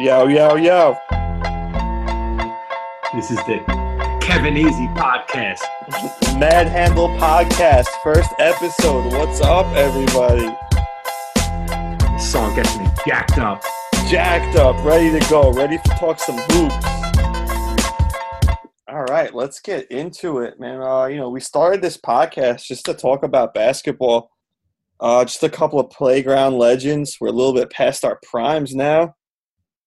Yo, yo, yo. This is the Kevin Easy podcast. Mad Handle Podcast, first episode. What's up, everybody? This song gets me jacked up. Jacked up, ready to go, ready to talk some hoops. All right, let's get into it, man. Uh, you know, we started this podcast just to talk about basketball. Uh, just a couple of playground legends. We're a little bit past our primes now,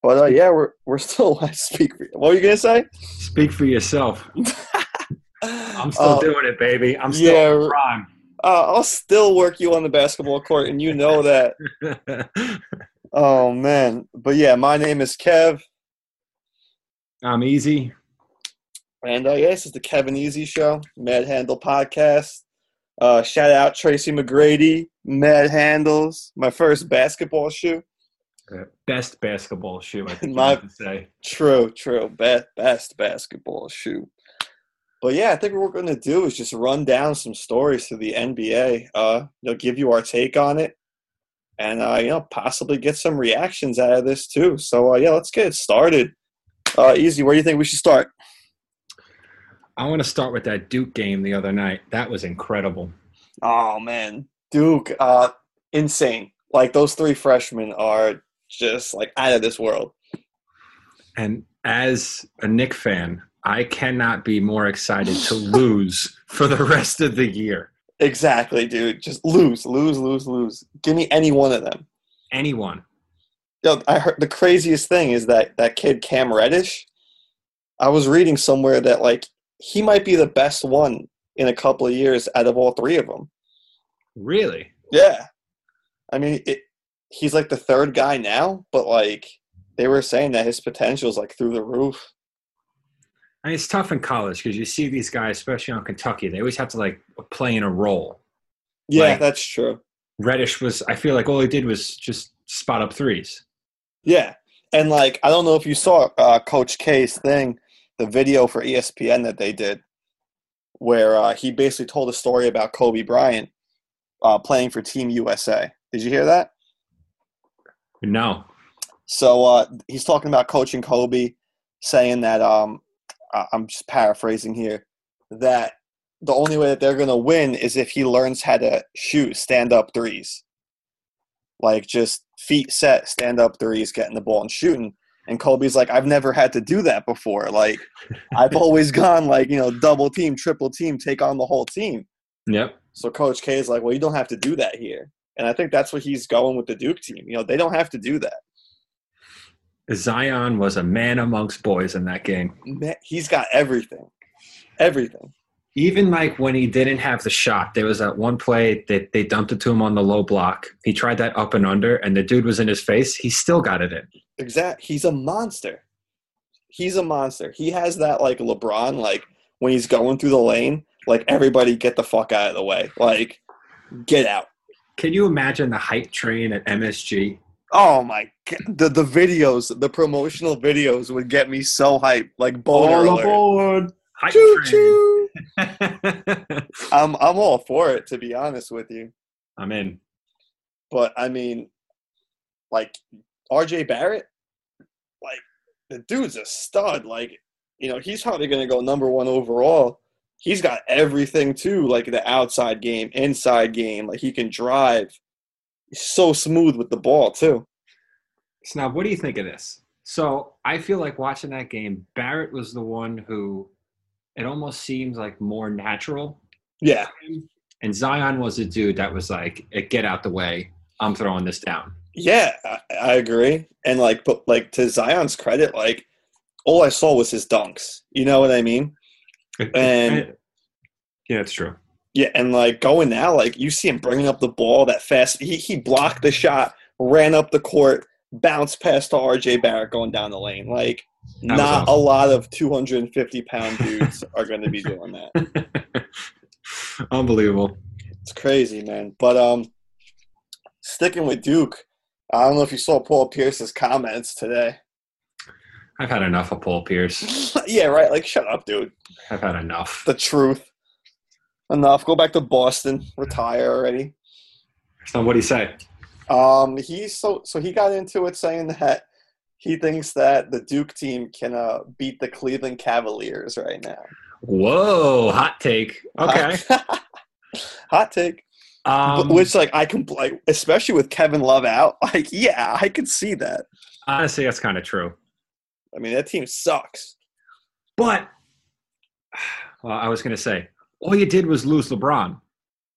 but uh, yeah, we're we're still. Speak. For, what were you gonna say? Speak for yourself. I'm still Uh, doing it, baby. I'm still yeah, prime. Uh, I'll still work you on the basketball court, and you know that. Oh man, but yeah, my name is Kev, I'm easy. and uh, yeah, this is the Kevin Easy Show, Mad Handle Podcast. Uh, shout out Tracy McGrady, Mad Handles, my first basketball shoe. Best basketball shoe, I think My- say. True, true, Be- best basketball shoe. But yeah, I think what we're going to do is just run down some stories to the NBA. Uh, you know, give you our take on it, and uh, you know, possibly get some reactions out of this too. So uh, yeah, let's get started. Uh, easy. Where do you think we should start? I want to start with that Duke game the other night. That was incredible. Oh man, Duke, uh, insane. Like those three freshmen are just like out of this world. And as a Knick fan, I cannot be more excited to lose for the rest of the year. Exactly, dude. Just lose, lose, lose, lose. Give me any one of them. Anyone. Yo, I heard the craziest thing is that that kid Cam Reddish. I was reading somewhere that like he might be the best one in a couple of years out of all three of them. Really? Yeah, I mean, it, he's like the third guy now, but like they were saying that his potential is like through the roof. I mean, it's tough in college because you see these guys, especially on Kentucky, they always have to like play in a role. Yeah, Like- that's true. Reddish was, I feel like all he did was just spot up threes. Yeah, and like I don't know if you saw uh, Coach K's thing, the video for ESPN that they did, where uh, he basically told a story about Kobe Bryant uh, playing for Team USA. Did you hear that? No. So uh, he's talking about coaching Kobe, saying that um, I'm just paraphrasing here that the only way that they're going to win is if he learns how to shoot stand up threes, like just feet set, stand up threes, getting the ball and shooting. And Kobe's like, I've never had to do that before. Like, I've always gone like you know double team, triple team, take on the whole team. Yep. So Coach K is like, well, you don't have to do that here. And I think that's what he's going with the Duke team. You know, they don't have to do that. Zion was a man amongst boys in that game. He's got everything, everything. Even like when he didn't have the shot, there was that one play that they dumped it to him on the low block. He tried that up and under, and the dude was in his face. He still got it in. Exact. He's a monster. He's a monster. He has that like LeBron, like when he's going through the lane, like everybody get the fuck out of the way. Like, get out. Can you imagine the hype train at MSG? Oh my god. The the videos, the promotional videos would get me so hyped. Like boner alert. aboard! Hype Choo train. choo. I'm I'm all for it to be honest with you. I'm in. But I mean, like RJ Barrett, like the dude's a stud. Like, you know, he's probably gonna go number one overall. He's got everything too, like the outside game, inside game. Like he can drive. He's so smooth with the ball too. So now, what do you think of this? So I feel like watching that game, Barrett was the one who it almost seems like more natural. Yeah, And Zion was a dude that was like, "Eh, get out the way. I'm throwing this down. yeah, I, I agree. And like, but like to Zion's credit, like all I saw was his dunks. You know what I mean? And- yeah, it's true. Yeah, and like going now, like you see him bringing up the ball that fast. He he blocked the shot, ran up the court, bounced past to RJ Barrett going down the lane. Like That not a lot of 250 pound dudes are going to be doing that. Unbelievable. It's crazy, man. But um, sticking with Duke, I don't know if you saw Paul Pierce's comments today. I've had enough of Paul Pierce. yeah, right. Like, shut up, dude. I've had enough. The truth. Enough. Go back to Boston. Retire already. So what do you say? Um, he's so so he got into it saying that he thinks that the Duke team can uh, beat the Cleveland Cavaliers right now. Whoa, hot take. Okay. Hot take. Um, But- Which, like, I can, like, especially with Kevin Love out, like, yeah, I could see that. honestly, that's kind of true. I mean, that team sucks. But, well, I was going to say, all you did was lose LeBron.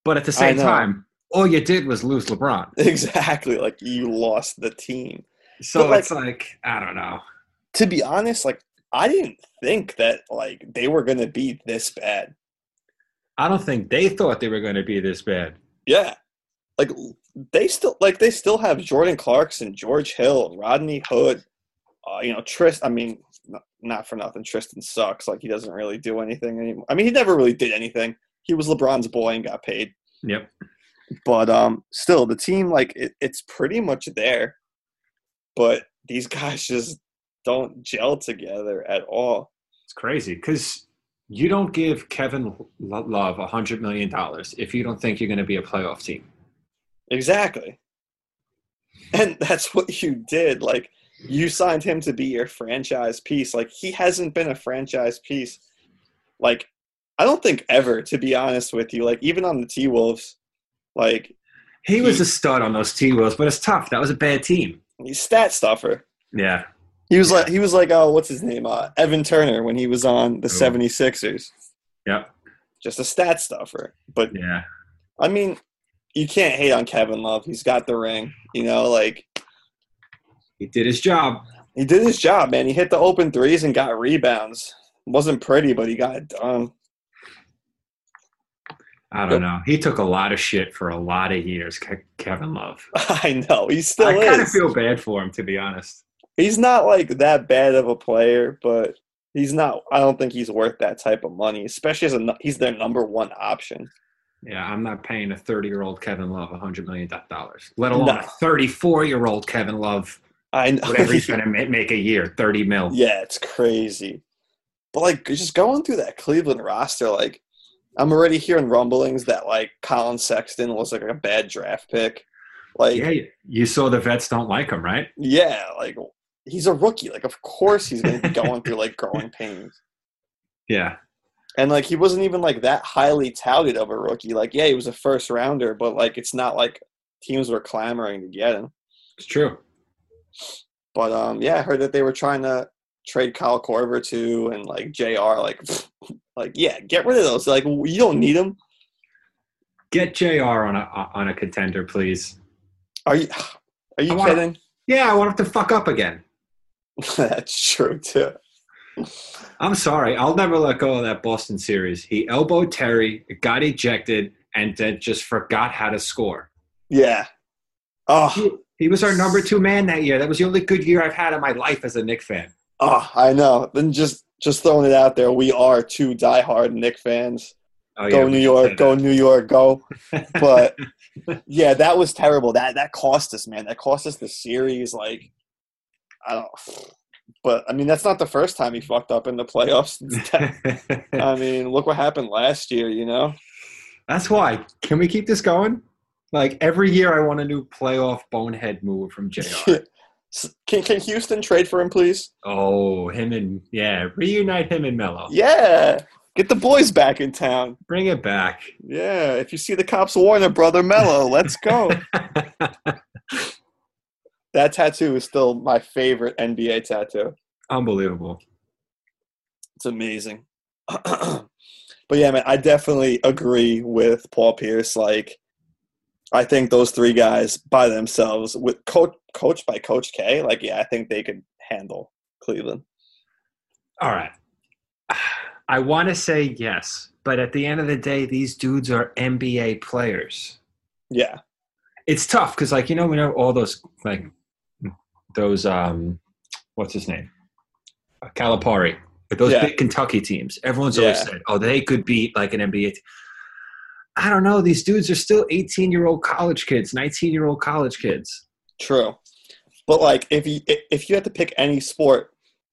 But at the same time, all you did was lose LeBron. Exactly. Like, you lost the team. So But, like- it's like, I don't know. To be honest, like, I didn't think that, like, they were going to be this bad. I don't think they thought they were going to be this bad. Yeah. Like, they still, like, they still have Jordan Clarkson, George Hill, Rodney Hood, uh, you know, Trist. I mean, n- not for nothing. Tristan sucks. Like, he doesn't really do anything anymore. I mean, he never really did anything. He was LeBron's boy and got paid. Yep. But um, still, the team like it, it's pretty much there, but these guys just don't gel together at all. It's crazy because you don't give Kevin Love a $100 million if you don't think you're going to be a playoff team. Exactly, and that's what you did. Like you signed him to be your franchise piece. Like he hasn't been a franchise piece. Like I don't think ever, to be honest with you. Like even on the T Wolves, like He was a stud on those T Wolves, but it's tough. That was a bad team. he's stat stuffer. Yeah. He was like he was like oh what's his name uh, Evan Turner when he was on the Oh. 76ers. Yep. Just a stat stuffer. But Yeah. I mean, you can't hate on Kevin Love. He's got the ring. You know, like He did his job. he did his job, man. He hit the open threes and got rebounds. wasn't pretty, but he got it done. I don't know. He took a lot of shit for a lot of years, Kevin Love. I know he still is. I kind of feel bad for him, to be honest. he's not like that bad of a player, but he's not. I don't think he's worth that type of money, especially as a he's their number one option. Yeah, I'm not paying a 30 year old Kevin Love $100 million, let alone No. a 34 year old Kevin Love, I know. whatever he's going to make a year, 30 mil. Yeah, it's crazy. But like just going through that Cleveland roster, like I'm already hearing rumblings that like Collin Sexton was like a bad draft pick. Like Yeah, you saw the vets don't like him, right? yeah, like he's a rookie. Like of course he's gonna be going through like growing pains. Yeah. And like he wasn't even like that highly touted of a rookie. Like, yeah, he was a first rounder, but like it's not like teams were clamoring to get him. It's true. But um yeah, I heard that they were trying to trade Kyle Korver too and like JR like like yeah, get rid of those. Like you don't need them. Get JR on a on a contender, please. Are you are you I kidding? Yeah, I want him to fuck up again. That's true too. I'm sorry. I'll never let go of that Boston series. He elbowed Terry, got ejected, and then just forgot how to score. Yeah. Oh, He, was our number two man that year. That was the only good year I've had in my life as a Knick fan. oh, I know. Then just just throwing it out there, we are two diehard Knick fans. Oh, go we New York, go. New York, go. But yeah, that was terrible. That that cost us, man. That cost us the series. Like, I don't. But I mean, that's not the first time he fucked up in the playoffs. I mean, look what happened last year. You know. That's why. Can we keep this going? Like every year, I want a new playoff bonehead move from JR. Can can Houston trade for him, please? oh, him and yeah, reunite him and Melo. Yeah, get the boys back in town. Bring it back. Yeah, if you see the cops Warner brother Melo, let's go. that tattoo is still my favorite NBA tattoo. Unbelievable. It's amazing. but yeah, man, I definitely agree with Paul Pierce. Like, I think those three guys by themselves, with coach coached by Coach K, like, yeah, I think they could handle Cleveland. All right. I want to say yes, but at the end of the day, these dudes are NBA players. Yeah, It's tough because, like, you know, we know all those, like, those, um, what's his name? Calipari. Like those Yeah. big Kentucky teams. Everyone's always said, oh, they could beat, like, an NBA team. I don't know. These dudes are still 18 year old college kids, 19 year old college kids. true. But like, if you if you had to pick any sport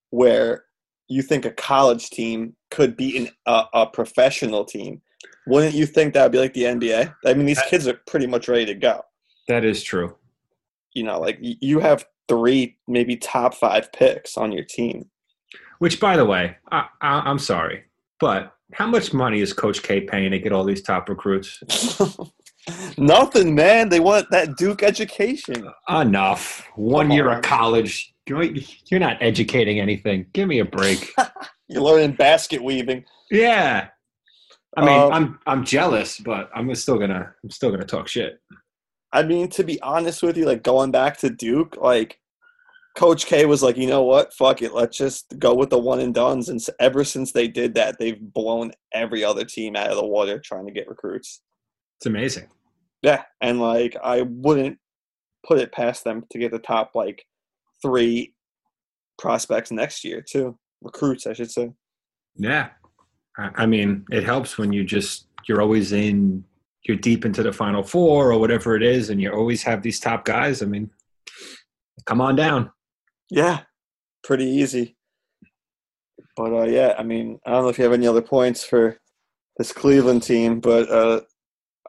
where you think a college team could beat an, a, a professional team, wouldn't you think that would be like the NBA? I mean, these That- kids are pretty much ready to go. That is true. you know, like you have three, maybe top five picks on your team. Which, by the way, I, I, I'm sorry, but how much money is Coach K paying to get all these top recruits? Nothing, man. They want that Duke education. Enough. One Come year on. of college. You're not educating anything. Give me a break. You're learning basket weaving. yeah. I mean, Um, I'm I'm jealous, but I'm still gonna I'm still gonna talk shit. I mean, to be honest with you, like going back to Duke, like Coach K was like, you know what? Fuck it. Let's just go with the one and dones. And ever since they did that, they've blown every other team out of the water trying to get recruits. It's amazing. Yeah, and like I wouldn't put it past them to get the top like three prospects next year too. Recruits, I should say. Yeah. I, I mean, it helps when you just you're always in you're deep into the final four or whatever it is, and you always have these top guys. I mean, come on down. Yeah, pretty easy. But uh, yeah, I mean, I don't know if you have any other points for this Cleveland team, but uh,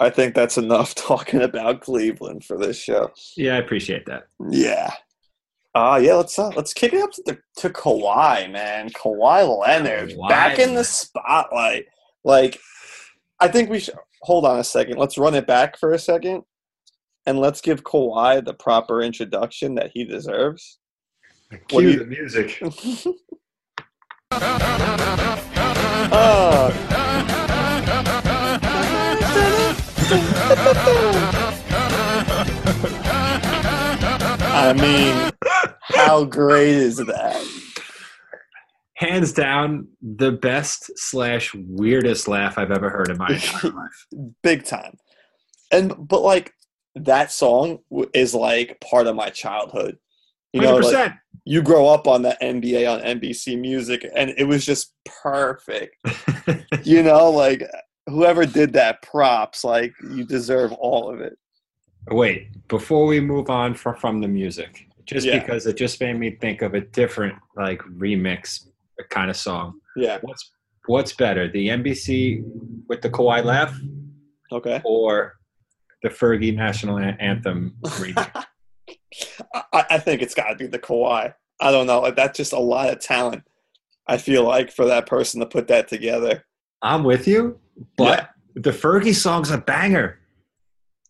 I think that's enough talking about Cleveland for this show. Yeah, I appreciate that. Yeah. Uh yeah, let's uh, let's kick it up to the, to Kawhi, man. Kawhi Leonard Kawhi back in the spotlight. Like, I think we should hold on a second. Let's run it back for a second, and let's give Kawhi the proper introduction that he deserves. What Cue you- the music. Ah. I mean, how great is that? Hands down, the best slash weirdest laugh I've ever heard in my entire life. Big time. And but like that song is like part of my childhood. You know, Hundred like, percent. You grow up on that NBA on NBC Music, and it was just perfect. you know, like whoever did that props, like you deserve all of it. Wait, before we move on from from the music, just Yeah. because it just made me think of a different like remix uh, kind of song. Yeah. What's what's better, the NBC with the Kawhi laugh Okay. or the Fergie national anthem remix? I, I think it's got to be the Kawhi. I don't know. Like that's just a lot of talent. I feel like for that person to put that together. I'm with you, but the Fergie song's a banger.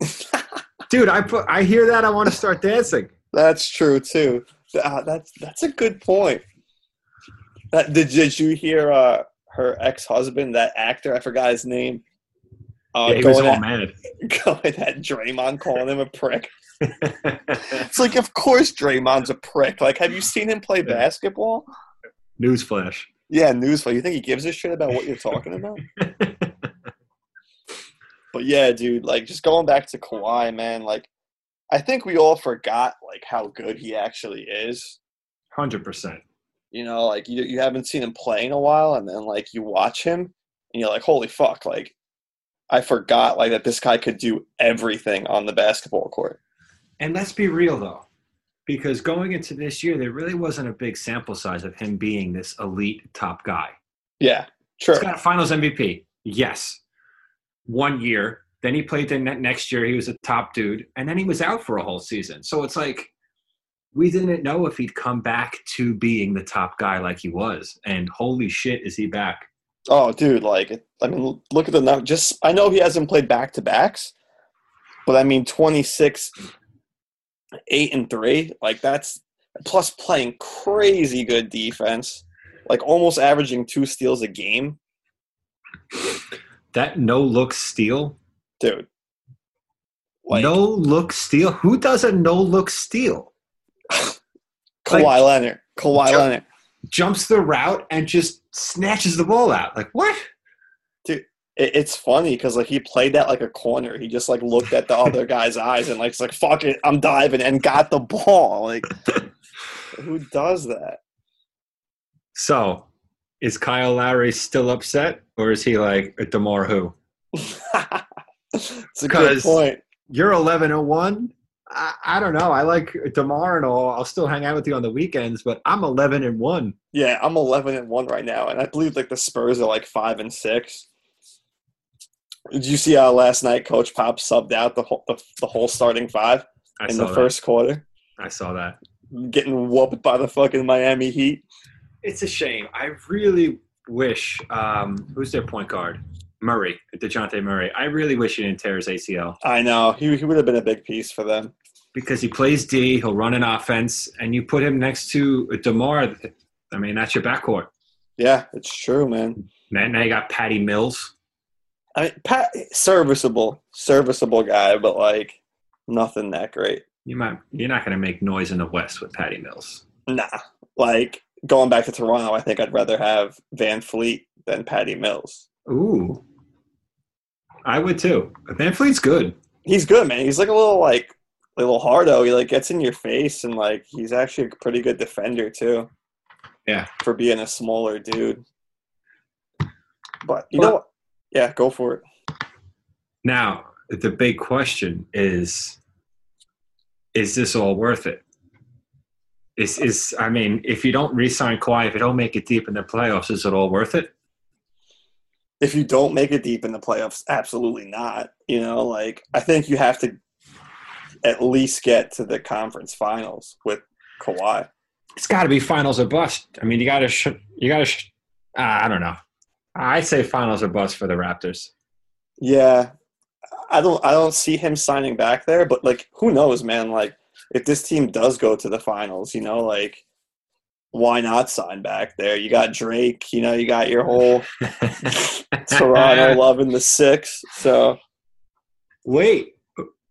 Dude, I put I hear that I want to start dancing. That's true too. Uh, that's that's a good point. That, did did you hear uh, her ex husband, that actor? I forgot his name. Uh, yeah, he was all at, mad. going at Draymond, calling him a prick. It's like, of course, Draymond's a prick. Like, have you seen him play Yeah. basketball? Newsflash. Yeah, newsflash. You think he gives a shit about what you're talking about? But yeah, dude, like just going back to Kawhi, man, like I think we all forgot like how good he actually is. Hundred percent. You know, like you you haven't seen him play in a while, and then like you watch him, and you're like, holy fuck, like I forgot like that this guy could do everything on the basketball court. And let's be real though, because going into this year, there really wasn't a big sample size of him being this elite top guy. Yeah, true. He's got a Finals MVP, yes, one year. Then he played the next year. He was a top dude, and then he was out for a whole season. So it's like we didn't know if he'd come back to being the top guy like he was. And holy shit, is he back? Oh, dude, like I mean, look at the number. Just I know he hasn't played back to backs, but I mean, twenty six, eight and three, like that's plus playing crazy good defense, like almost averaging two steals a game, That no look steal, dude. Like no look steal. Who does a no look steal? Kawhi like- Leonard, Kawhi Sure. Leonard. Jumps the route and just snatches the ball out. Like what? It, it's funny because like he played that like a corner. He just like looked at the other guy's eyes and like it's like fuck it, I'm diving and got the ball. Like who does that? So, is Kyle Lowry still upset, or is he like DeMar? Who? it's a good point. You're 11 and one. I, I don't know. I like DeMar and all. I'll still hang out with you on the weekends, but I'm 11 and one. Yeah, I'm 11 and one right now, and I believe like the Spurs are like five and six. Did you see how last night Coach Pop subbed out the whole the, the whole starting five I in the first quarter? I saw that. getting whooped by the fucking Miami Heat. It's a shame. I really wish. Um, who's their point guard? Murray, Dejounte Murray. I really wish he didn't tear his ACL I know he, he would have been a big piece for them. because he plays D. He'll run an offense, and you put him next to DeMar. I mean, that's your backcourt. Yeah, it's true, man. Now, now you got Patty Mills. I mean, Pat, serviceable, serviceable guy, but like nothing that great. You might. You're not going to make noise in the West with Patty Mills. Nah, like going back to Toronto, I think I'd rather have VanVleet than Patty Mills. Ooh, I would too. VanVleet's good. He's good, man. He's like a little like a little hardo. He like gets in your face, and like he's actually a pretty good defender too. Yeah. for being a smaller dude. But you Well- know what? Yeah, go for it. Now, the big question is is this all worth it? Is is I mean, if you don't re-sign Kawhi, if you don't make it deep in the playoffs, is it all worth it? If you don't make it deep in the playoffs, absolutely not. You know, like I think you have to at least get to the conference finals with Kawhi. It's got to be finals or bust. I mean, you got to sh- you got to sh- uh, I don't know. I say finals or bust for the Raptors. Yeah, I don't. I don't see him signing back there. But like, who knows, man? Like, if this team does go to the finals, you know, like, why not sign back there? You got Drake. You know, you got your whole Toronto loving the six. So Wait,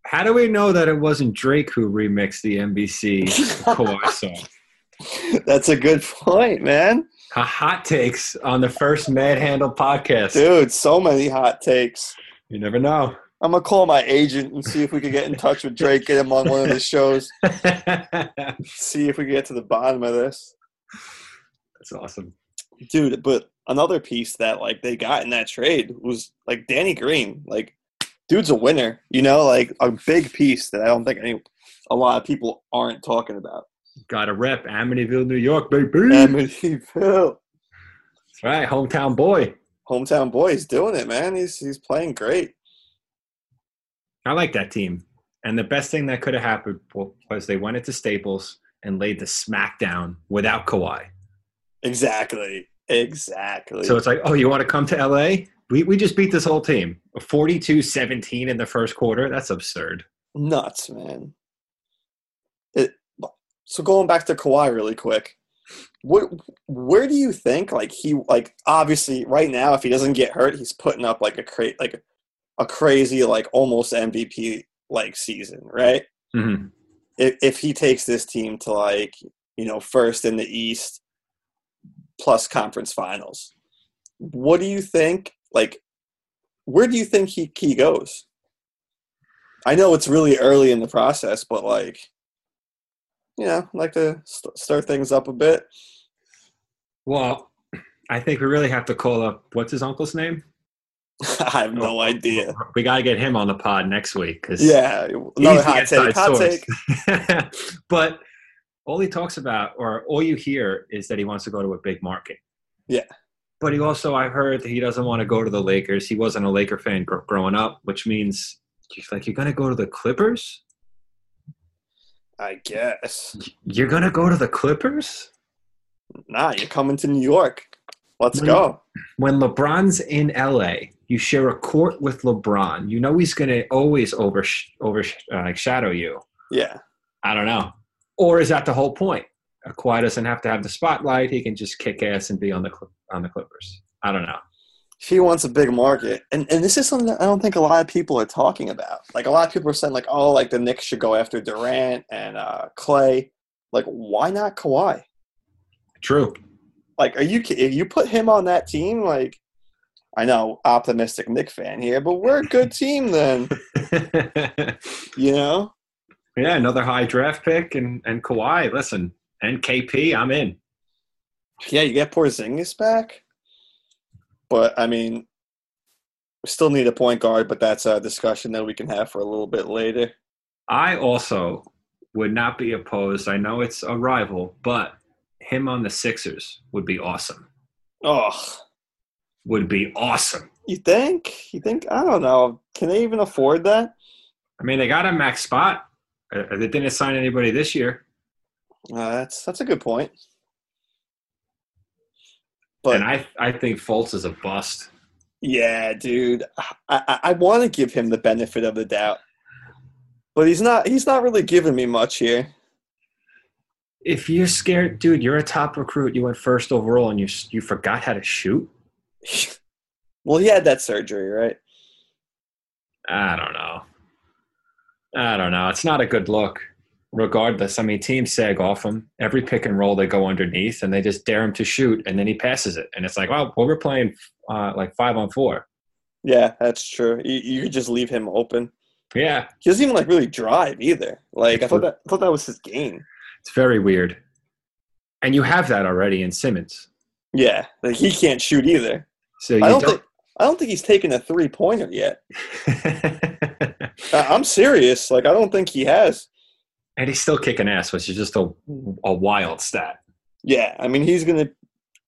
how do we know that it wasn't Drake who remixed the NBC Kawhi song? that's a good point, man. Hot takes on the first Mad Handle podcast. Dude, so many hot takes. You never know. I'm gonna call my agent and see if we could get in touch with Drake, get him on one of the shows, see if we can get to the bottom of this. That's awesome. Dude, but another piece that like they got in that trade was like Danny Green. Like, dude's a winner, you know, like a big piece that I don't think any a lot of people aren't talking about. Got a rep, Amityville, New York, baby. Amityville. That's right, hometown boy. Hometown boy he's doing it, man. He's he's playing great. I like that team. And the best thing that could have happened was they went into Staples and laid the smackdown without Kawhi. Exactly. Exactly. So it's like, oh, you want to come to LA? We, we just beat this whole team. 42 17 in the first quarter. That's absurd. nuts, man. It, so going back to Kawhi really quick, what where do you think like he like obviously right now if he doesn't get hurt he's putting up like a cra- like a, crazy like almost MVP like season right Mm-hmm. if if he takes this team to like you know first in the East plus conference finals what do you think like where do you think he he goes I know it's really early in the process but like you know like to st- start things up a bit Well, I think we really have to call up what's his uncle's name? I have no oh, idea We got to get him on the pod next week because yeah another hot take hot take but all he talks about, or all you hear, is that he wants to go to a big market. Yeah. But he also, I heard that he doesn't want to go to the Lakers. He wasn't a Laker fan gr- growing up, which means he's like, you're going to go to the Clippers? I guess You're going to go to the Clippers? nah you're coming to New York let's When- go When LeBron's in LA, you share a court with LeBron. You know he's going to always oversh- overshadow uh, you. yeah I don't know. Or is that the whole point? Kawhi doesn't have to have the spotlight. He can just kick ass and be on the on the Clippers. I don't know. He wants a big market. And and this is something that i don't think a lot of people are talking about. Like a lot of people are saying like oh like the Knicks should go after Durant and uh Clay. Like why not Kawhi? True. like are you if you put him on that team like I know optimistic Knick fan here but we're a good team then. You know? Yeah, another high draft pick and and Kawhi. Listen, and KP, I'm in. yeah you get Porzingis back but I mean we still need a point guard but that's a discussion that we can have for a little bit later I also would not be opposed. I know it's a rival, but him on the Sixers would be awesome. oh Would be awesome. You think? You think? I don't know. Can they even afford that? I mean, they got a max spot. Uh, They didn't sign anybody this year. Uh, that's that's a good point. But and I I think Fultz is a bust. yeah, dude, I I, I want to give him the benefit of the doubt, but he's not he's not really giving me much here. If you're scared, dude, you're a top recruit. You went first overall, and you you forgot how to shoot. well, he had that surgery, right? I don't know. I don't know. It's not a good look. Regardless, I mean, teams sag off him. Every pick and roll, they go underneath, and they just dare him to shoot, and then he passes it, and it's like, well, well we're playing uh, like five on four. Yeah, that's true. You, you could just leave him open. Yeah, He doesn't even like really drive either. Like I thought that I thought that was his game. it's very weird. And you have that already in Simmons. Yeah, like he can't shoot either. So you I don't, don't. think I don't think he's taken a three pointer yet. I'm serious. Like I don't think he has. And he's still kicking ass, which is just a a wild stat. Yeah, I mean he's gonna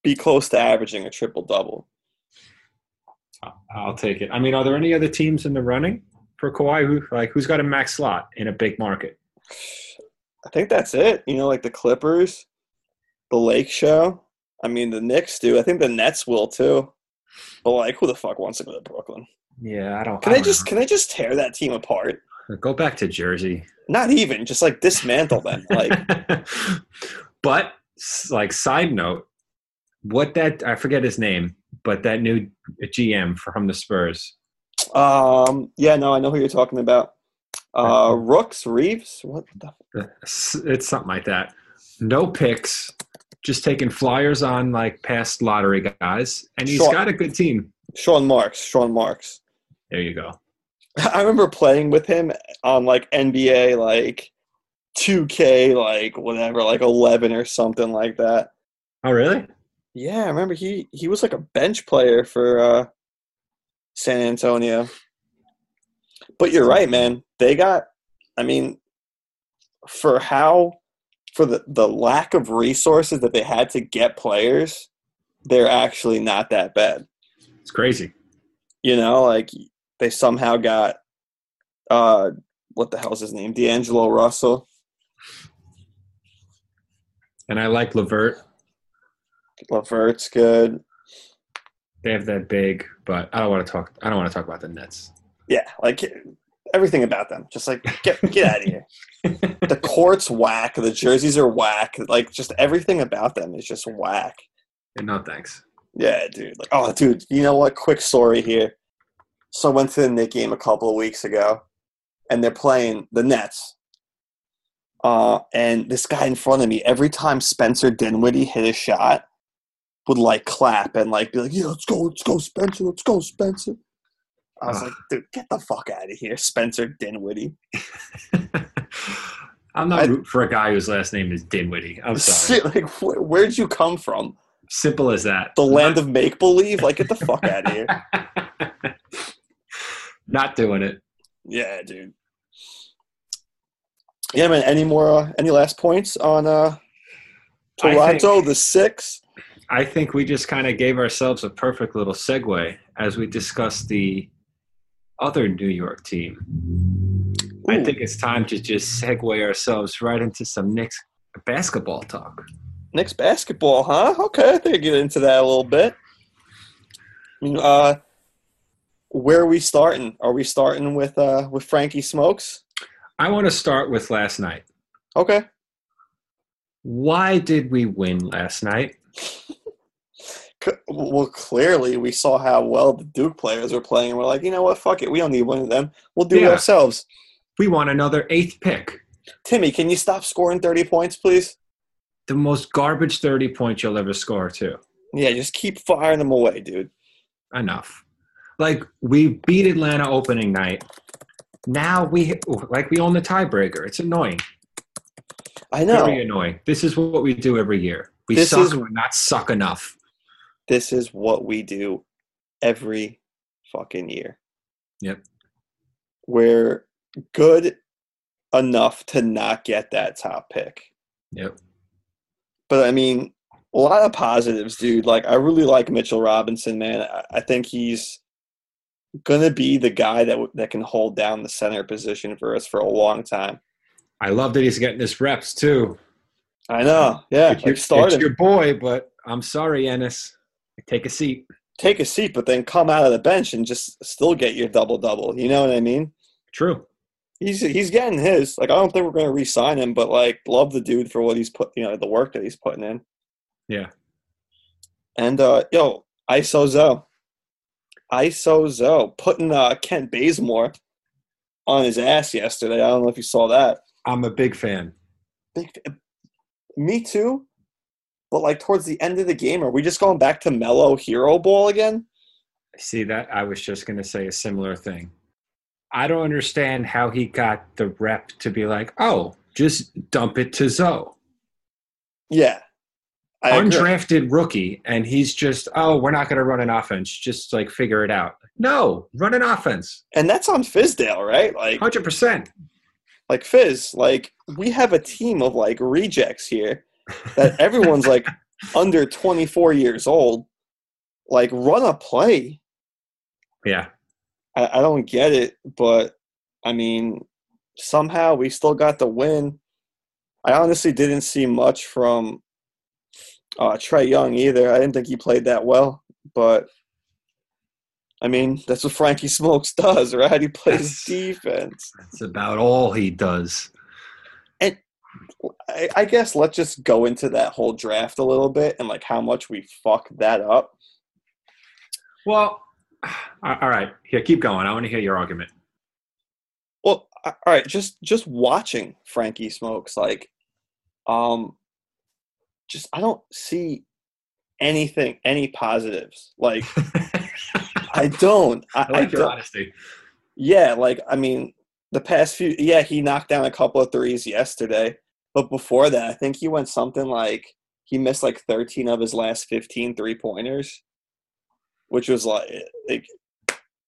be close to averaging a triple double. I'll take it. I mean, are there any other teams in the running for Kawhi? Who like who's got a max slot in a big market? I think that's it. You know, like the Clippers, the Lake Show. I mean the Knicks do. I think the Nets will too. But like, who the fuck wants to go to Brooklyn? Yeah, I don't. Can I I don't just can I just tear that team apart? Go back to Jersey? Not even just like dismantle them. Like but like side note, what that I forget his name, but that new GM from the Spurs. Um. Yeah. No, I know who you're talking about. Uh, Rooks Reeves. What the? It's it's something like that. No picks, just taking flyers on like past lottery guys, and he's Sure. got a good team. Sean Marks. Sean Marks. There you go. I remember playing with him on like NBA, like 2K, like whatever, like 11 or something like that. Oh, really? Yeah, I remember he he was like a bench player for uh, San Antonio. But you're right, man. They got. I mean, for how for the the lack of resources that they had to get players, they're actually not that bad. It's crazy. You know, like they somehow got uh what the hell's his name? D'Angelo Russell. And I like LeVert. LeVert's good. They have that big, but I don't want to talk. I don't want to talk about the Nets. Yeah, like everything about them. Just like get get out of here. The court's whack. The jerseys are whack. Like just everything about them is just whack. And no thanks. Yeah, dude. Like, oh, dude. You know what? Quick story here. So I went to the Knick game a couple of weeks ago, and they're playing the Nets. Uh, and this guy in front of me, every time Spencer Dinwiddie hit a shot, would like clap and like be like, "Yeah, let's go, let's go, Spencer, let's go, Spencer." I was Ugh. like, "Dude, get the fuck out of here, Spencer Dinwiddie." I'm not I- rooting for a guy whose last name is Dinwiddie. I'm sorry. Like, wh- where'd you come from? Simple as that. The land of make believe? Like, get the fuck out of here. not doing it. Yeah, dude. Yeah, man. Any more? Uh, any last points on uh, Toronto, think- the six? I think we just kind of gave ourselves a perfect little segue as we discussed the other New York team. I think it's time to just segue ourselves right into some Knicks basketball talk. Knicks basketball, huh? Okay, I think I get into that a little bit. I mean, uh, where are we starting? Are we starting with uh with Frankie Smokes? I want to start with last night. Okay. Why did we win last night? Well, clearly we saw how well the Duke players were playing, and we're like, you know what? Fuck it. We don't need one of them. We'll do it ourselves. We want another eighth pick. Timmy, can you stop scoring thirty points, please? The most garbage 30 points you'll ever score, too. Yeah, just keep firing them away, dude. enough. Like we beat Atlanta opening night. Now we like we own the tiebreaker. It's annoying. I know. Very annoying. This is what we do every year. We This suck, is- but not suck enough. This is what we do every fucking year. Yep. We're good enough to not get that top pick. Yep. But I mean, a lot of positives, dude. Like, I really like Mitchell Robinson, man. I, I think he's gonna be the guy that that can hold down the center position for us for a long time. I love that he's getting his reps too. I know. Yeah, It's like your, it's your boy, but I'm sorry, Enes. Take a seat. Take a seat, but then come out of the bench and just still get your double double. You know what I mean? True. He's he's getting his. Like I don't think we're going to re-sign him, but like love the dude for what he's put. You know the work that he's putting in. Yeah. And uh yo, ISO Zo. ISO Zo putting uh Kent Bazemore on his ass yesterday. I don't know if you saw that. I'm a big fan. Big, me too. But like towards the end of the game, are we just going back to Melo hero ball again? See that? I was just going to say a similar thing. I don't understand how he got the rep to be like, oh, just dump it to Zo. Yeah. I agree. Undrafted rookie, and he's just, oh, we're not going to run an offense. Just like figure it out. No, run an offense. And that's on Fizdale, right? Like 100%. like Fizz, like we have a team of like rejects here that everyone's like under 24 years old. Like run a play. Yeah. I, I don't get it, but I mean, somehow we still got the win. I honestly didn't see much from uh, Trae Young either. I didn't think he played that well, but I mean, that's what Frankie Smokes does, right? He plays Yes. defense. That's about all he does. I, I guess let's just go into that whole draft a little bit and like how much we fucked that up. Well, all right. Here, keep going. I want to hear your argument. Well, all right, just just watching Frankie Smokes, like, um, just I don't see anything, any positives. Like, I don't. I, I like I your don't- honesty. Yeah, like I mean, the past few, yeah, he knocked down a couple of threes yesterday, but before that, I think he went something like he missed like 13 of his last 15 three pointers, which was like, like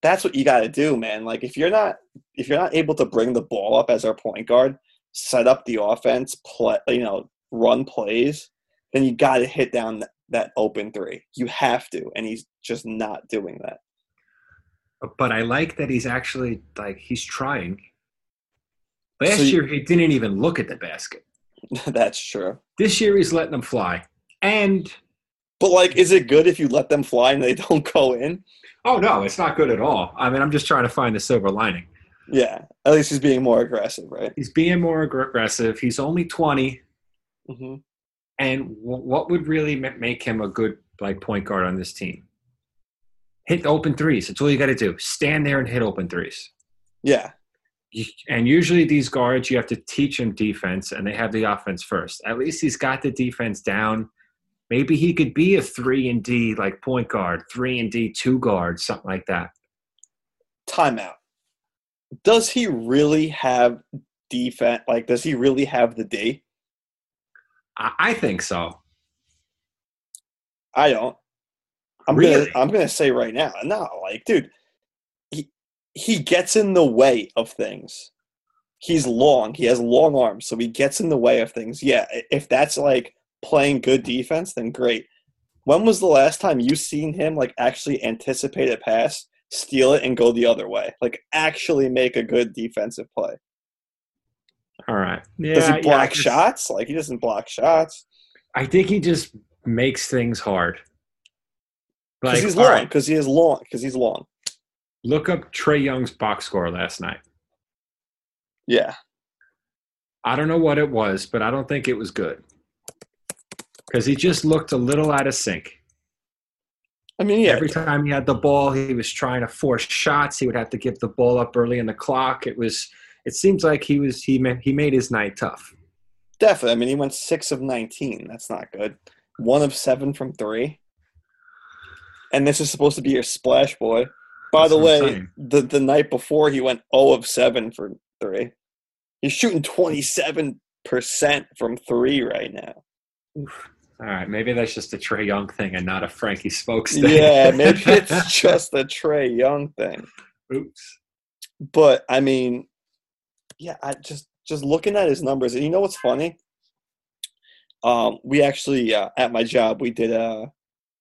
that's what you got to do, man. Like if you're not if you're not able to bring the ball up as our point guard, set up the offense, play, you know, run plays, then you got to hit down that, open three. You have to, and he's just not doing that. But I like that he's actually like he's trying. Last So you- year he didn't even look at the basket. that's true. This year he's letting them fly. And But like, is it good if you let them fly and they don't go in? oh no, it's not good at all. I mean, I'm just trying to find the silver lining. Yeah, at least he's being more aggressive, right? He's being more aggressive. He's only 20, hmm and w- what would really ma- make him a good like point guard on this team? Hit open threes. That's all you got to do. Stand there and hit open threes. Yeah, You- And usually these guards, you have to teach them defense, and they have the offense first. At least he's got the defense down. Maybe he could be a three and D like point guard, three and D two guard, something like that. timeout. Does he really have defense? Like, does he really have the D? I, I think so. I don't. I'm Really? gonna I'm gonna say right now, no, like, dude, he he gets in the way of things. He's long. He has long arms, so he gets in the way of things. Yeah, if that's like playing good defense, then great. When was the last time you seen him like actually anticipate a pass, steal it, and go the other way? Like actually make a good defensive play. All right. Yeah, Does he block just- shots? Like he doesn't block shots I think he just makes things hard. because Like, he's all long. right, Because he is long. Because he's long. look up Trae Young's box score last night. Yeah. I don't know what it was, but I don't think it was good because he just looked a little out of sync. I mean, yeah. Every time he had the ball, he was trying to force shots. He would have to give the ball up early in the clock. It was. It seems like he was he ma- he made his night tough. Definitely. I mean, he went six of 19. That's not good. One of seven from three. And this is supposed to be your splash boy. By That's the way, the, the night before, he went 0 of 7 for three. He's shooting 27% from three right now. All right, maybe that's just a Trae Young thing and not a Frankie Smokes thing. Yeah, maybe it's just a Trae Young thing. Oops. But, I mean, yeah, I just just looking at his numbers, and you know what's funny? Um, we actually uh, at my job we did a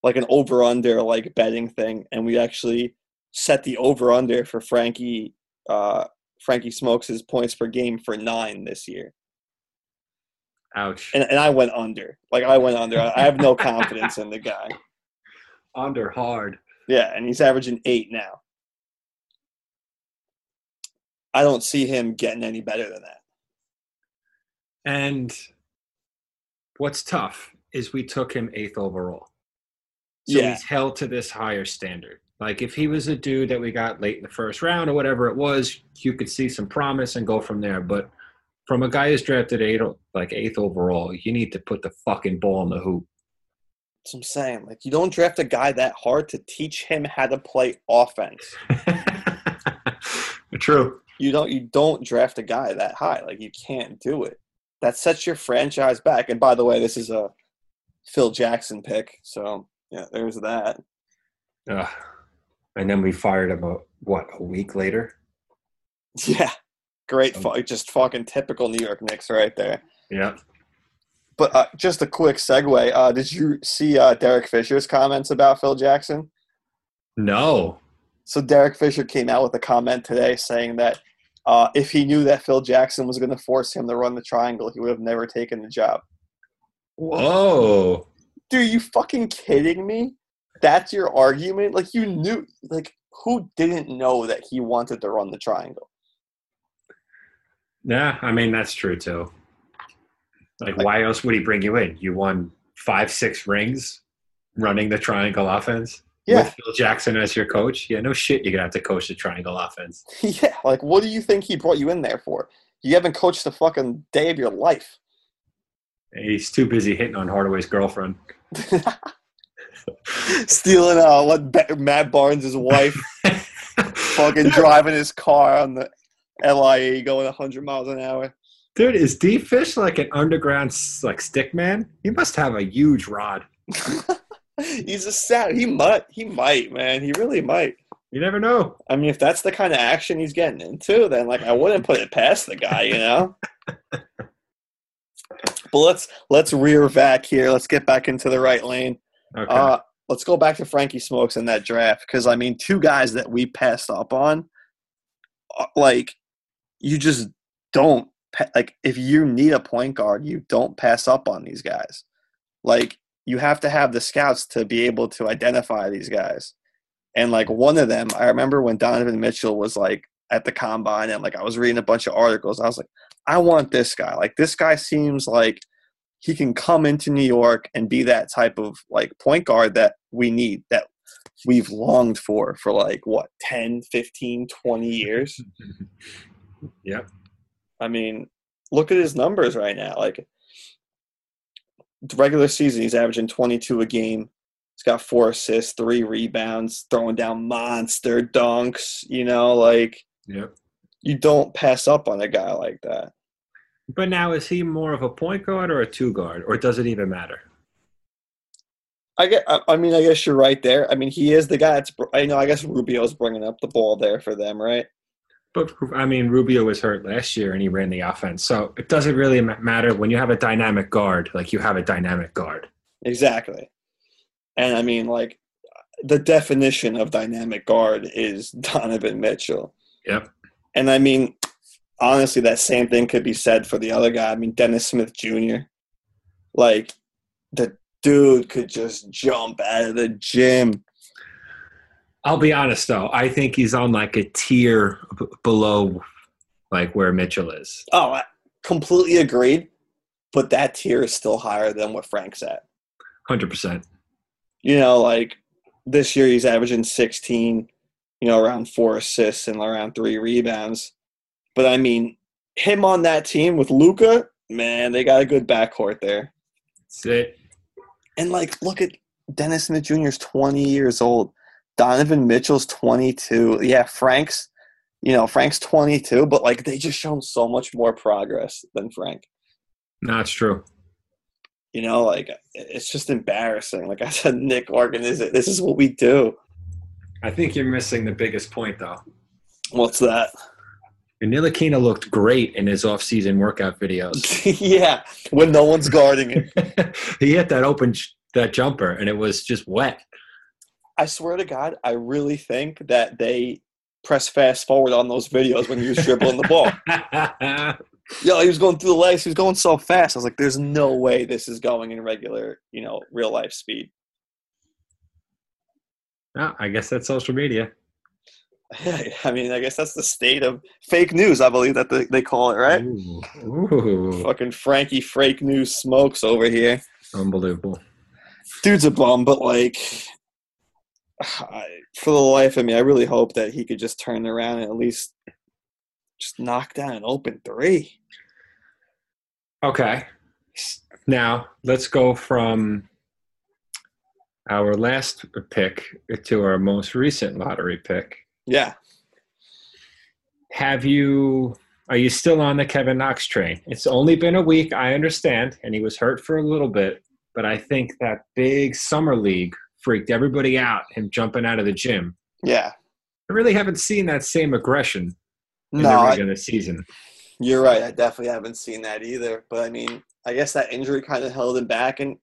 like an over under like betting thing, and we actually set the over under for Frankie uh, Frankie Smokes' his points per game for nine this year. Ouch. and, and I went under. Like I went under. I I have no confidence in the guy. Under hard. Yeah, and he's averaging eight now. I don't see him getting any better than that. And what's tough is we took him eighth overall. So Yeah. he's held to this higher standard. Like if he was a dude that we got late in the first round or whatever it was, you could see some promise and go from there. But from a guy who's drafted eight, like eighth overall, you need to put the fucking ball in the hoop. That's what I'm saying. Like you don't draft a guy that hard to teach him how to play offense. True. You don't you don't draft a guy that high. Like you can't do it. That sets your franchise back. And by the way, this is a Phil Jackson pick. So yeah, there's that. Ugh. And then we fired him a, what a week later. Yeah. Great Um, just fucking typical New York Knicks right there. Yeah. But uh, just a quick segue. Uh, did you see uh, Derek Fisher's comments about Phil Jackson? No. So Derek Fisher came out with a comment today saying that uh, if he knew that Phil Jackson was going to force him to run the triangle, he would have never taken the job. Whoa. Dude, you fucking kidding me? That's your argument? Like you knew? Like who didn't know that he wanted to run the triangle? Yeah, I mean that's true too. Like, why else would he bring you in? You won five, six rings running the triangle offense Yeah, with Phil Jackson as your coach. Yeah, no shit, you're gonna have to coach the triangle offense. yeah. Like what do you think he brought you in there for? You haven't coached a fucking day of your life. He's too busy hitting on Hardaway's girlfriend. Stealing uh, what Matt Barnes' wife, fucking driving his car on the LIE going 100 miles an hour. Dude, is D Fish like an underground like stick man? He must have a huge rod. He's a sad. He might. He might, man. He really might. You never know. I mean, if that's the kind of action he's getting into, then like I wouldn't put it past the guy, you know. but let's let's rear back here. Let's get back into the right lane. Okay. Uh, let's go back to Frankie Smokes in that draft because I mean, two guys that we passed up on, uh, like you just don't like if you need a point guard, you don't pass up on these guys. Like you have to have the scouts to be able to identify these guys. And like one of them, I remember when Donovan Mitchell was like at the combine and like I was reading a bunch of articles. I was like, I want this guy. Like this guy seems like he can come into New York and be that type of like point guard that we need that we've longed for for like what 10, 15, 20 years. yep. I mean, look at his numbers right now. Like regular season, he's averaging 22 a game. He's got four assists, three rebounds, throwing down monster dunks. You know, like Yep. you don't pass up on a guy like that. But now is he more of a point guard or a two guard, or does it even matter? I get. I, I mean, I guess you're right there. I mean, he is the guy that's. I know. I guess Rubio's bringing up the ball there for them, right? But I mean, Rubio was hurt last year and he ran the offense, so it doesn't really matter when you have a dynamic guard. Like you have a dynamic guard. Exactly. And I mean, like, the definition of dynamic guard is Donovan Mitchell. Yep. And I mean, honestly, that same thing could be said for the other guy. I mean, Dennis Smith Jr. Like, the dude could just jump out of the gym. I'll be honest though, I think he's on like a tier b- below, like where Mitchell is. Oh, I completely agreed. But that tier is still higher than what Frank's at. Hundred percent. you know, like this year he's averaging 16, you know, around four assists and around three rebounds. But I mean, him on that team with Luka, man, they got a good backcourt there. That's it. And like, look at Dennis Smith Jr. is 20 years old. Donovan Mitchell's 22. Yeah, Frank's, you know, Frank's 22, but like they just shown so much more progress than Frank. No, it's true. You know, like it's just embarrassing. Like I said, Nick Organ is it. this is what we do. I think you're missing the biggest point though. What's that? Ntilikina looked great in his off-season workout videos. yeah, when no one's guarding him. he hit that open that jumper and it was just wet. I swear to God, I really think that they press fast forward on those videos when he was dribbling the ball. Yo, he was going through the legs. He was going so fast. I was like, "There's no way this is going in regular, you know, real life speed." Oh, I guess that's social media. I mean, I guess that's the state of fake news. I believe that they, they call it, right? Ooh. Ooh. Fucking Frankie fake news smokes over here. Unbelievable. Dude's a bum, but like, I, for the life of me, I really hope that he could just turn around and at least just knock down an open three. Okay. Now let's go from our last pick to our most recent lottery pick. Yeah. Have you are you still on the Kevin Knox train? It's only been a week, I understand, and he was hurt for a little bit, but I think that big summer league freaked everybody out, him jumping out of the gym. Yeah. I really haven't seen that same aggression in No, the I, regular season. you're right. I definitely haven't seen that either. But I mean, I guess that injury kind of held him back. And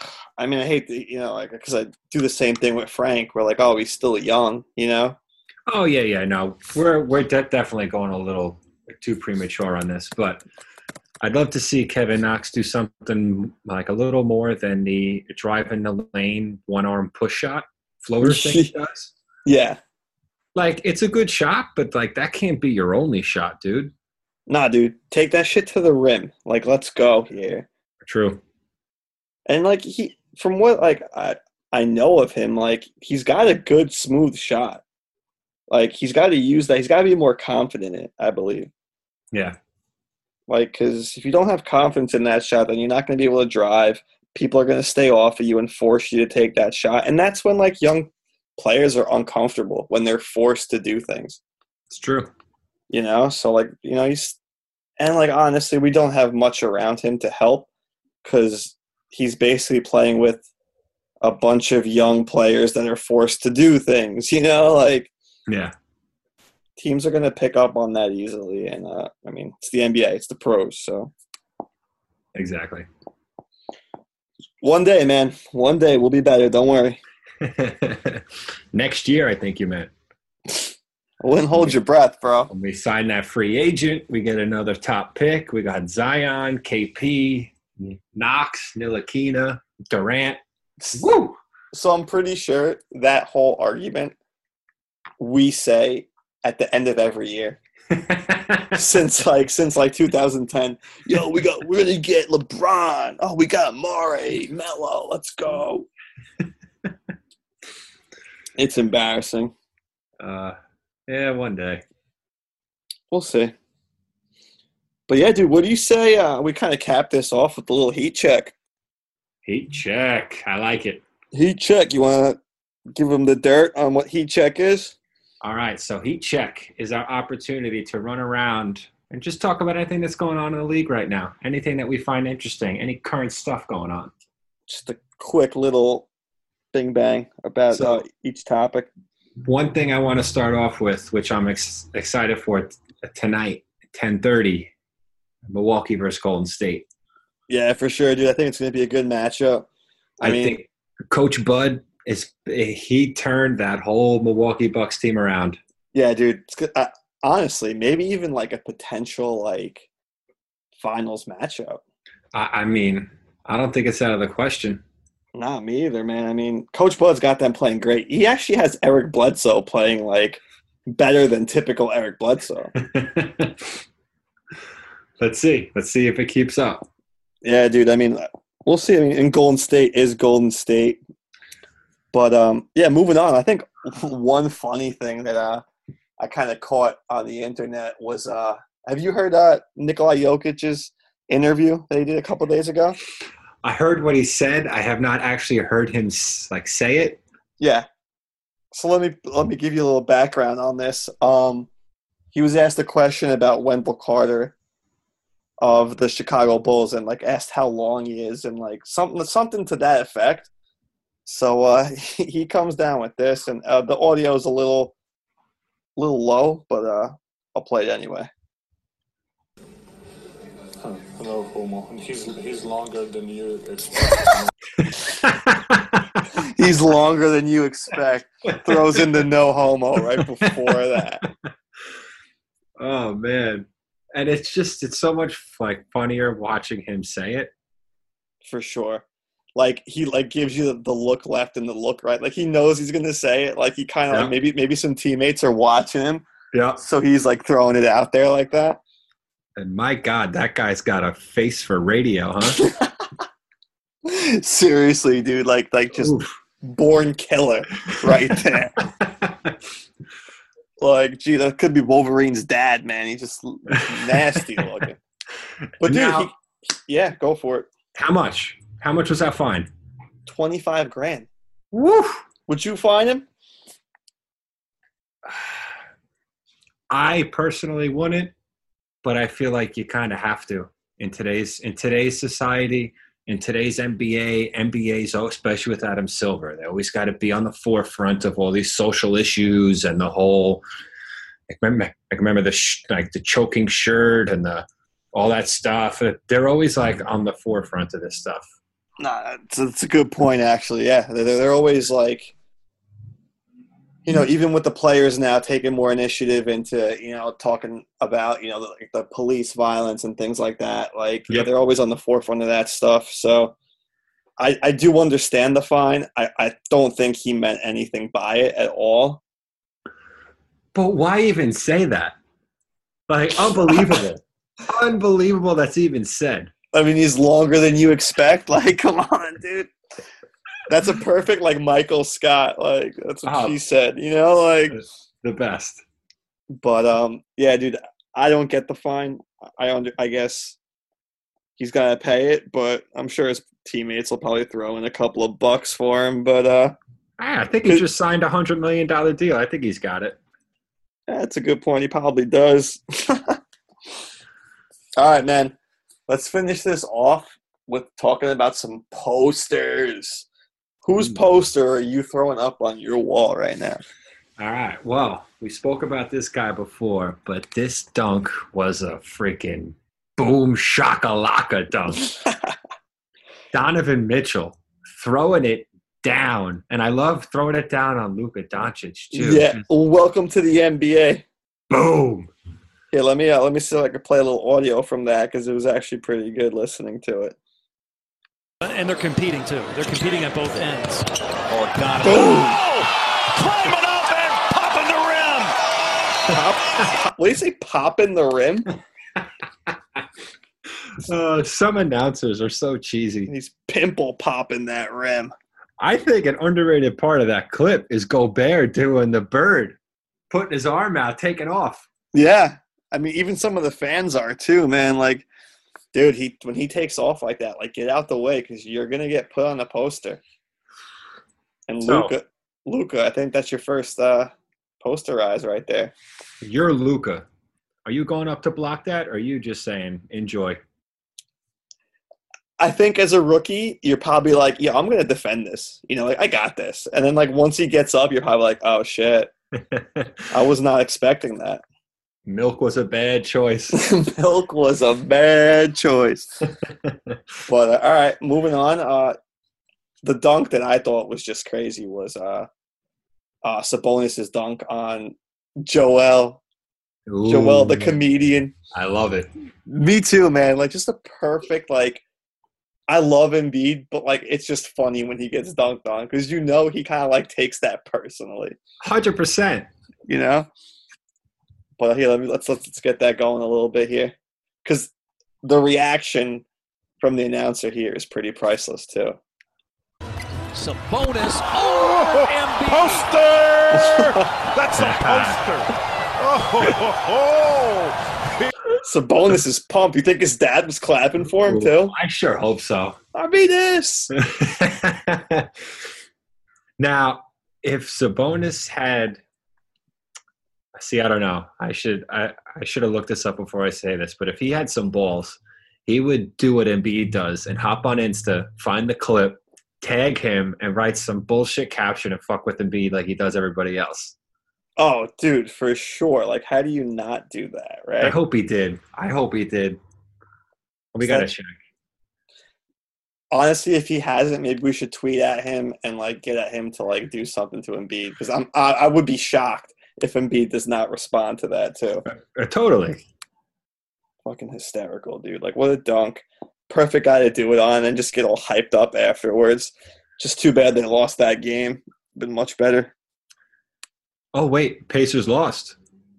I mean, I hate to, you know, like, because I do the same thing with Frank. We're like, oh, he's still young, you know? Oh yeah, yeah. No, we're we're de- definitely going a little too premature on this, but I'd love to see Kevin Knox do something like a little more than the drive in the lane one arm push shot floater thing he does. Yeah. Like it's a good shot, but like that can't be your only shot, dude. Nah, dude, take that shit to the rim. Like, let's go here. True. And like he, from what like I I know of him, like he's got a good smooth shot. Like he's got to use that. He's got to be more confident in it. I believe. Yeah. Like, because if you don't have confidence in that shot, then you're not going to be able to drive. People are going to stay off of you and force you to take that shot. And that's when like young players are uncomfortable when they're forced to do things. It's true. You know, so like you know he's and like honestly, we don't have much around him to help because he's basically playing with a bunch of young players that are forced to do things. You know, like Yeah. Teams are going to pick up on that easily. And uh, I mean, it's the NBA, it's the pros. So Exactly. one day, man, one day we'll be better. Don't worry. Next year, I think you meant. I wouldn't hold your breath, bro. When we sign that free agent, we get another top pick. We got Zion, KP, Knox, Ntilikina, Durant. Woo! So I'm pretty sure that whole argument we say at the end of every year since like since like 2010. Yo, we got we're gonna get LeBron. Oh, we got Murray, Melo. Let's go. it's embarrassing. uh, yeah, one day. We'll see. But yeah, dude, what do you say? Uh, we kind of cap this off with a little heat check. Heat check. I like it. Heat check. You want to give them the dirt on what heat check is? All right, so heat check is our opportunity to run around and just talk about anything that's going on in the league right now. Anything that we find interesting, any current stuff going on. Just a quick little bing bang about So- uh, each topic. One thing I want to start off with, which I'm ex- excited for t- tonight, 10:30, Milwaukee versus Golden State. Yeah, for sure, dude. I think it's going to be a good matchup. I, I, mean, think Coach Bud is he turned that whole Milwaukee Bucks team around. yeah, dude. Uh, honestly, maybe even like a potential like finals matchup. I, I mean, I don't think it's out of the question. Not me either, man. I mean, Coach Bud's got them playing great. He actually has Eric Bledsoe playing like better than typical Eric Bledsoe. Let's see. Let's see if it keeps up. Yeah, dude. I mean, we'll see. I mean, and Golden State is Golden State. But um, yeah, moving on. I think one funny thing that uh, I kind of caught on the internet was uh, have you heard uh, Nikolai Jokic's interview that he did a couple days ago? I heard what he said. I have not actually heard him like say it. Yeah. So let me let me give you a little background on this. Um, he was asked a question about Wendell Carter of the Chicago Bulls, and like asked how long he is, and like something something to that effect. So uh, he comes down with this, and uh, the audio is a little little low, but uh, I'll play it anyway. Huh, Hello, Homo. He's he's longer than you expect. He's longer than you expect. Throws in the no homo right before that. oh man. and it's just it's so much like funnier watching him say it. for sure. Like he like gives you the, the look left and the look right. Like he knows he's gonna say it. Like he kind of Yeah. like maybe maybe some teammates are watching him, Yeah. so he's like throwing it out there like that. And my God, that guy's got a face for radio, huh? Seriously, dude, like like just Oof. born killer right there. like, gee, that could be Wolverine's dad, man. He's just nasty looking. But dude, Now- he, yeah, go for it. How much? How much was that fine? Twenty five grand. Woo! Would you find him? I personally wouldn't, but I feel like you kind of have to in today's in today's society, in today's NBA, NBA's oh, especially with Adam Silver, they always got to be on the forefront of all these social issues and the whole. I remember, I remember the sh- like the choking shirt and the all that stuff. They're always like on the forefront of this stuff. Nah, it's, it's a good point, actually. Yeah, they're, they're always like, you know, even with the players now taking more initiative into, you know, talking about, you know, the, like the police violence and things like that. Like, yeah, Yep. they're always on the forefront of that stuff. So, I, I do understand the fine. I, I don't think he meant anything by it at all. But why even say that? Like unbelievable, unbelievable. That's even said. I mean, he's longer than you expect. Like, come on, dude. That's a perfect like Michael Scott. Like that's what Oh. she said. You know, like. The best. But um, yeah, dude, I don't get the fine. I under, I guess he's gonna pay it, but I'm sure his teammates will probably throw in a couple of bucks for him. But uh, Ah, I think he just signed a hundred million dollar deal. I think he's got it. that's a good point. He probably does. All right, man. Let's finish this off with talking about some posters. Whose hmm. poster are you throwing up on your wall right now? All right. Well, we spoke about this guy before, but this dunk was a freaking boom shakalaka dunk. Donovan Mitchell throwing it down, and I love throwing it down on Luka Doncic too. yeah. Welcome to the NBA. boom. Yeah, let me uh, let me see if I can play a little audio from that because it was actually pretty good listening to it. And they're competing too. They're competing at both ends. Oh, got it. Boom! Oh! Climbing up and popping the rim. Pop, pop, what do you say? Pop in the rim? Uh, some announcers are so cheesy. He's pimple popping that rim. I think an underrated part of that clip is Gobert doing the bird, putting his arm out, taking off. Yeah, I mean, even some of the fans are too, man. Like, dude, he when he takes off like that, like get out the way because you're gonna get put on the poster. And So- Luka, Luka, I think that's your first uh, posterize right there. You're Luka. Are you going up to block that, or are you just saying enjoy? I think as a rookie, you're probably like, yeah, I'm gonna defend this. You know, like I got this. And then like once he gets up, you're probably like, oh shit, I was not expecting that. Milk was a bad choice. Milk was a bad choice. But uh, all right, moving on. Uh, the dunk that I thought was just crazy was uh, uh, Sabonis's dunk on Joel. Joel, the comedian. I love it. Me too, man. Like just a perfect like. I love Embiid, but like it's just funny when he gets dunked on because you know he kind of like takes that personally, Hundred percent. you know. But here, let me let's let's, let's get that going a little bit here, because the reaction from the announcer here is pretty priceless too. Sabonis. Oh, Embiid. Poster! That's a poster. Oh, ho, ho, ho. Sabonis is pumped. You think his dad was clapping for him too? I sure hope so. I mean this. now, if Sabonis had, see, I don't know. I should I, I should have looked this up before I say this. But if he had some balls, he would do what Embiid does and hop on Insta, find the clip, tag him, and write some bullshit caption and fuck with Embiid like he does everybody else. Oh, dude, for sure. Like, how do you not do that, right? I hope he did. I hope he did. We gotta check. Honestly, if he hasn't, maybe we should tweet at him and like get at him to like do something to Embiid because I'm I, I would be shocked if Embiid does not respond to that too. Uh, totally. Fucking hysterical, dude. Like, what a dunk. Perfect guy to do it on and just get all hyped up afterwards. Just too bad they lost that game. Been much better. Oh wait, Pacers lost.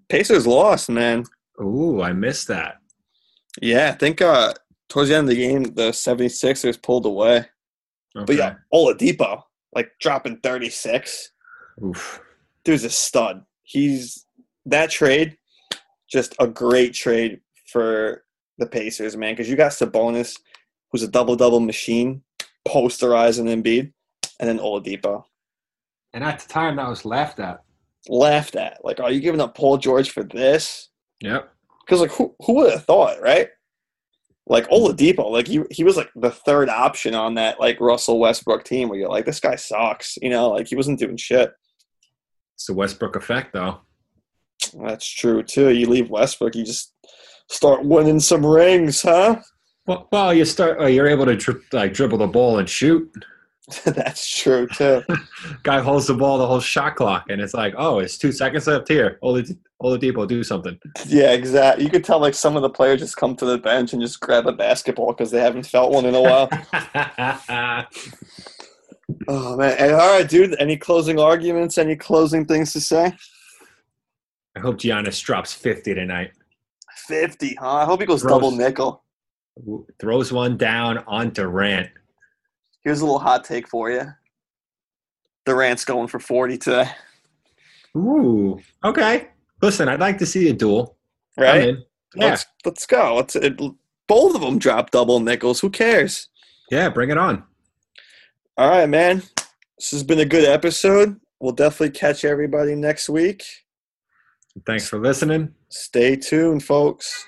Pacers lost, man. Ooh, I missed that. Yeah, I think uh towards the end of the game, the 76ers pulled away. Okay. But yeah, Oladipo, like dropping 36. Oof. Dude's a stud. He's that trade, just a great trade for the Pacers, man. Because you got Sabonis, who's a double double machine, posterizing Embiid, and then Oladipo. And at the time, that was laughed at. Laughed at. Like, are you giving up Paul George for this? Yep. Because like, who who would have thought, right? Like Oladipo, like he he was like the third option on that like Russell Westbrook team where you're like, this guy sucks, you know, like he wasn't doing shit. It's the Westbrook effect, though. That's true too. You leave Westbrook, you just start winning some rings, huh? Well, well, you start. Uh, you're able to tri- like dribble the ball and shoot. That's true too. Guy holds the ball the whole shot clock, and it's like, oh, it's two seconds left here. all Olad- Oladipo, do something. yeah, exactly. You could tell like some of the players just come to the bench and just grab a basketball because they haven't felt one in a while. oh man! And, all right, dude. Any closing arguments? Any closing things to say? I hope Giannis drops 50 tonight. Fifty, huh? I hope he goes Gross. double nickel. Throws one down on Durant. Here's a little hot take for you. Durant's going for forty today, Ooh. Okay. Listen, I'd like to see a duel. Right? Yeah. Let's let's go. Let's it, both of them drop double nickels. Who cares? Yeah, bring it on. All right, man. This has been a good episode. We'll definitely catch everybody next week. Thanks for listening. Stay tuned, folks.